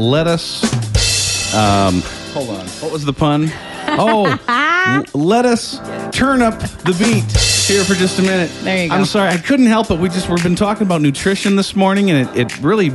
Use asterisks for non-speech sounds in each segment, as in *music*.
let us. Um, hold on. What was the pun? *laughs* Oh, l- let us turn up the beat here for just a minute. There you go. I'm sorry, I couldn't help it. We just we've been talking about nutrition this morning, and it, it really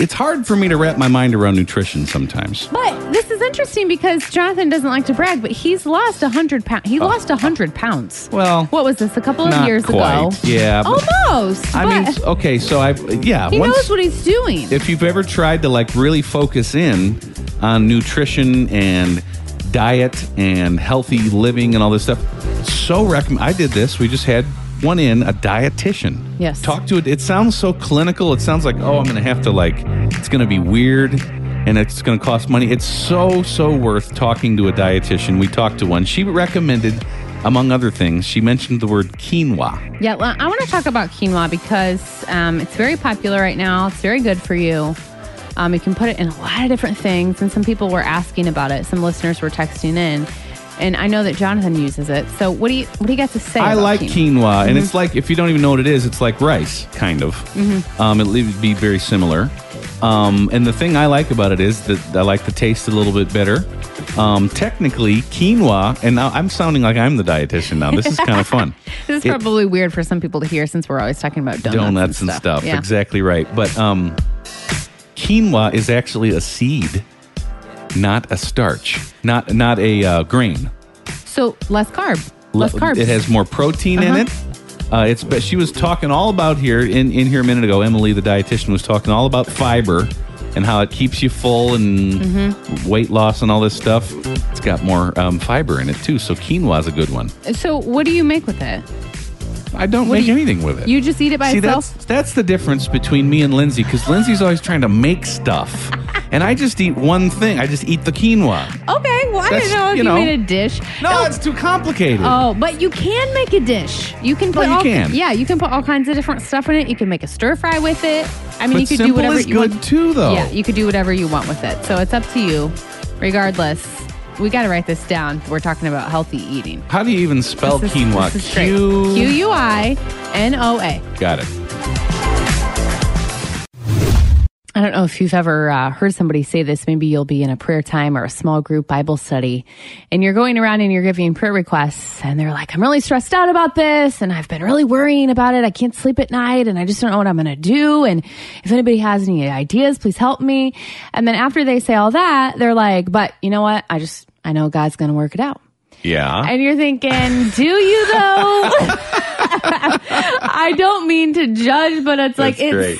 it's hard for me to wrap my mind around nutrition sometimes. But this is interesting because Jonathan doesn't like to brag, but he's lost 100 pounds. He lost 100 pounds. Oh. Well, What was this, a couple of not years quite. ago? Yeah, but- Almost. I mean, okay, so I yeah. he once- knows what he's doing. if you've ever tried to like really focus in on nutrition and diet and healthy living and all this stuff, so recommend. I did this. We just had one in a dietitian. Yes. Talk to it. It sounds so clinical. It sounds like oh, I'm going to have to like. It's going to be weird. And it's going to cost money. It's so, so worth talking to a dietitian. We talked to one. She recommended, among other things, she mentioned the word quinoa. Yeah, well, I want to talk about quinoa because um, it's very popular right now. It's very good for you. Um, you can put it in a lot of different things, and some people were asking about it. Some listeners were texting in, and I know that Jonathan uses it. So, what do you what do you got to say? I like quinoa? quinoa, and it's like if you don't even know what it is, it's like rice, kind of. Mm-hmm. Um, it would be very similar. Um, and the thing I like about it is that I like the taste a little bit better. Um, technically, quinoa, and now I'm sounding like I'm the dietitian now. This is *laughs* kind of fun. This is It- probably weird for some people to hear since we're always talking about donuts, donuts and stuff. Yeah. Exactly right. But um, quinoa is actually a seed, not a starch, not not a uh, grain. So less carb, less Le- carbs. It has more protein in Uh-huh. it. Uh, it's but she was talking all about here in, in here a minute ago. Emily, the dietitian, was talking all about fiber and how it keeps you full and Mm-hmm. weight loss and all this stuff. It's got more um, fiber in it too. So quinoa is a good one. So, what do you make with it? I don't What do make you- anything with it. You just eat it by See, itself. that's that's the difference between me and Lindsay because Lindsay's always trying to make stuff, and I just eat one thing. I just eat the quinoa. Okay, well, I That's, didn't know if you you, know- made a dish. No, it's too complicated. Oh, but you can make a dish. You can oh, put you all, can. Yeah, you can put all kinds of different stuff in it. You can make a stir fry with it. I mean, But you could do whatever you good want. too, though. Yeah, you could do whatever you want with it. So it's up to you. Regardless, we got to write this down. We're talking about healthy eating. How do you even spell This is- quinoa? this is. Q U I N O A. Got it. Know if you've ever uh, heard somebody say this. Maybe you'll be in a prayer time or a small group Bible study, and you're going around and you're giving prayer requests, and they're like, I'm really stressed out about this, and I've been really worrying about it. I can't sleep at night, and I just don't know what I'm going to do. And if anybody has any ideas, please help me. And then after they say all that, they're like, But you know what? I just, I know God's going to work it out. Yeah. And you're thinking, do you though? *laughs* I don't mean to judge, but it's like, it great.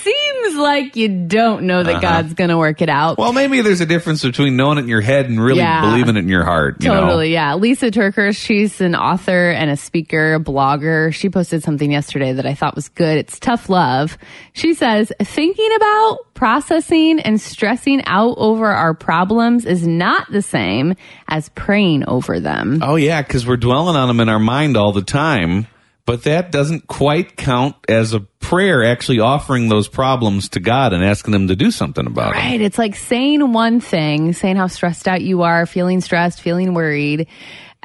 Seems like you don't know that uh-huh. God's going to work it out. well, maybe there's a difference between knowing it in your head and really Yeah. believing it in your heart. You know? Totally, yeah. Lysa TerKeurst, she's an author and a speaker, a blogger. She posted something yesterday that I thought was good. It's tough love. She says, thinking about, processing, and stressing out over our problems is not the same as praying over them. Oh yeah, because we're dwelling on them in our mind all the time. But that doesn't quite count as a prayer, actually offering those problems to God and asking Him to do something about it. Right. It's like saying one thing, saying how stressed out you are, feeling stressed, feeling worried,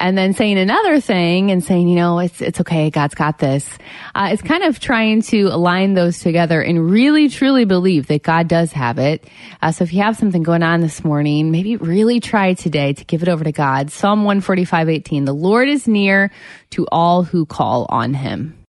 and then saying another thing and saying, you know, it's, it's okay. God's got this. Uh, it's kind of trying to align those together and really truly believe that God does have it. Uh, so if you have something going on this morning, maybe really try today to give it over to God. Psalm 145, 18. The Lord is near to all who call on him.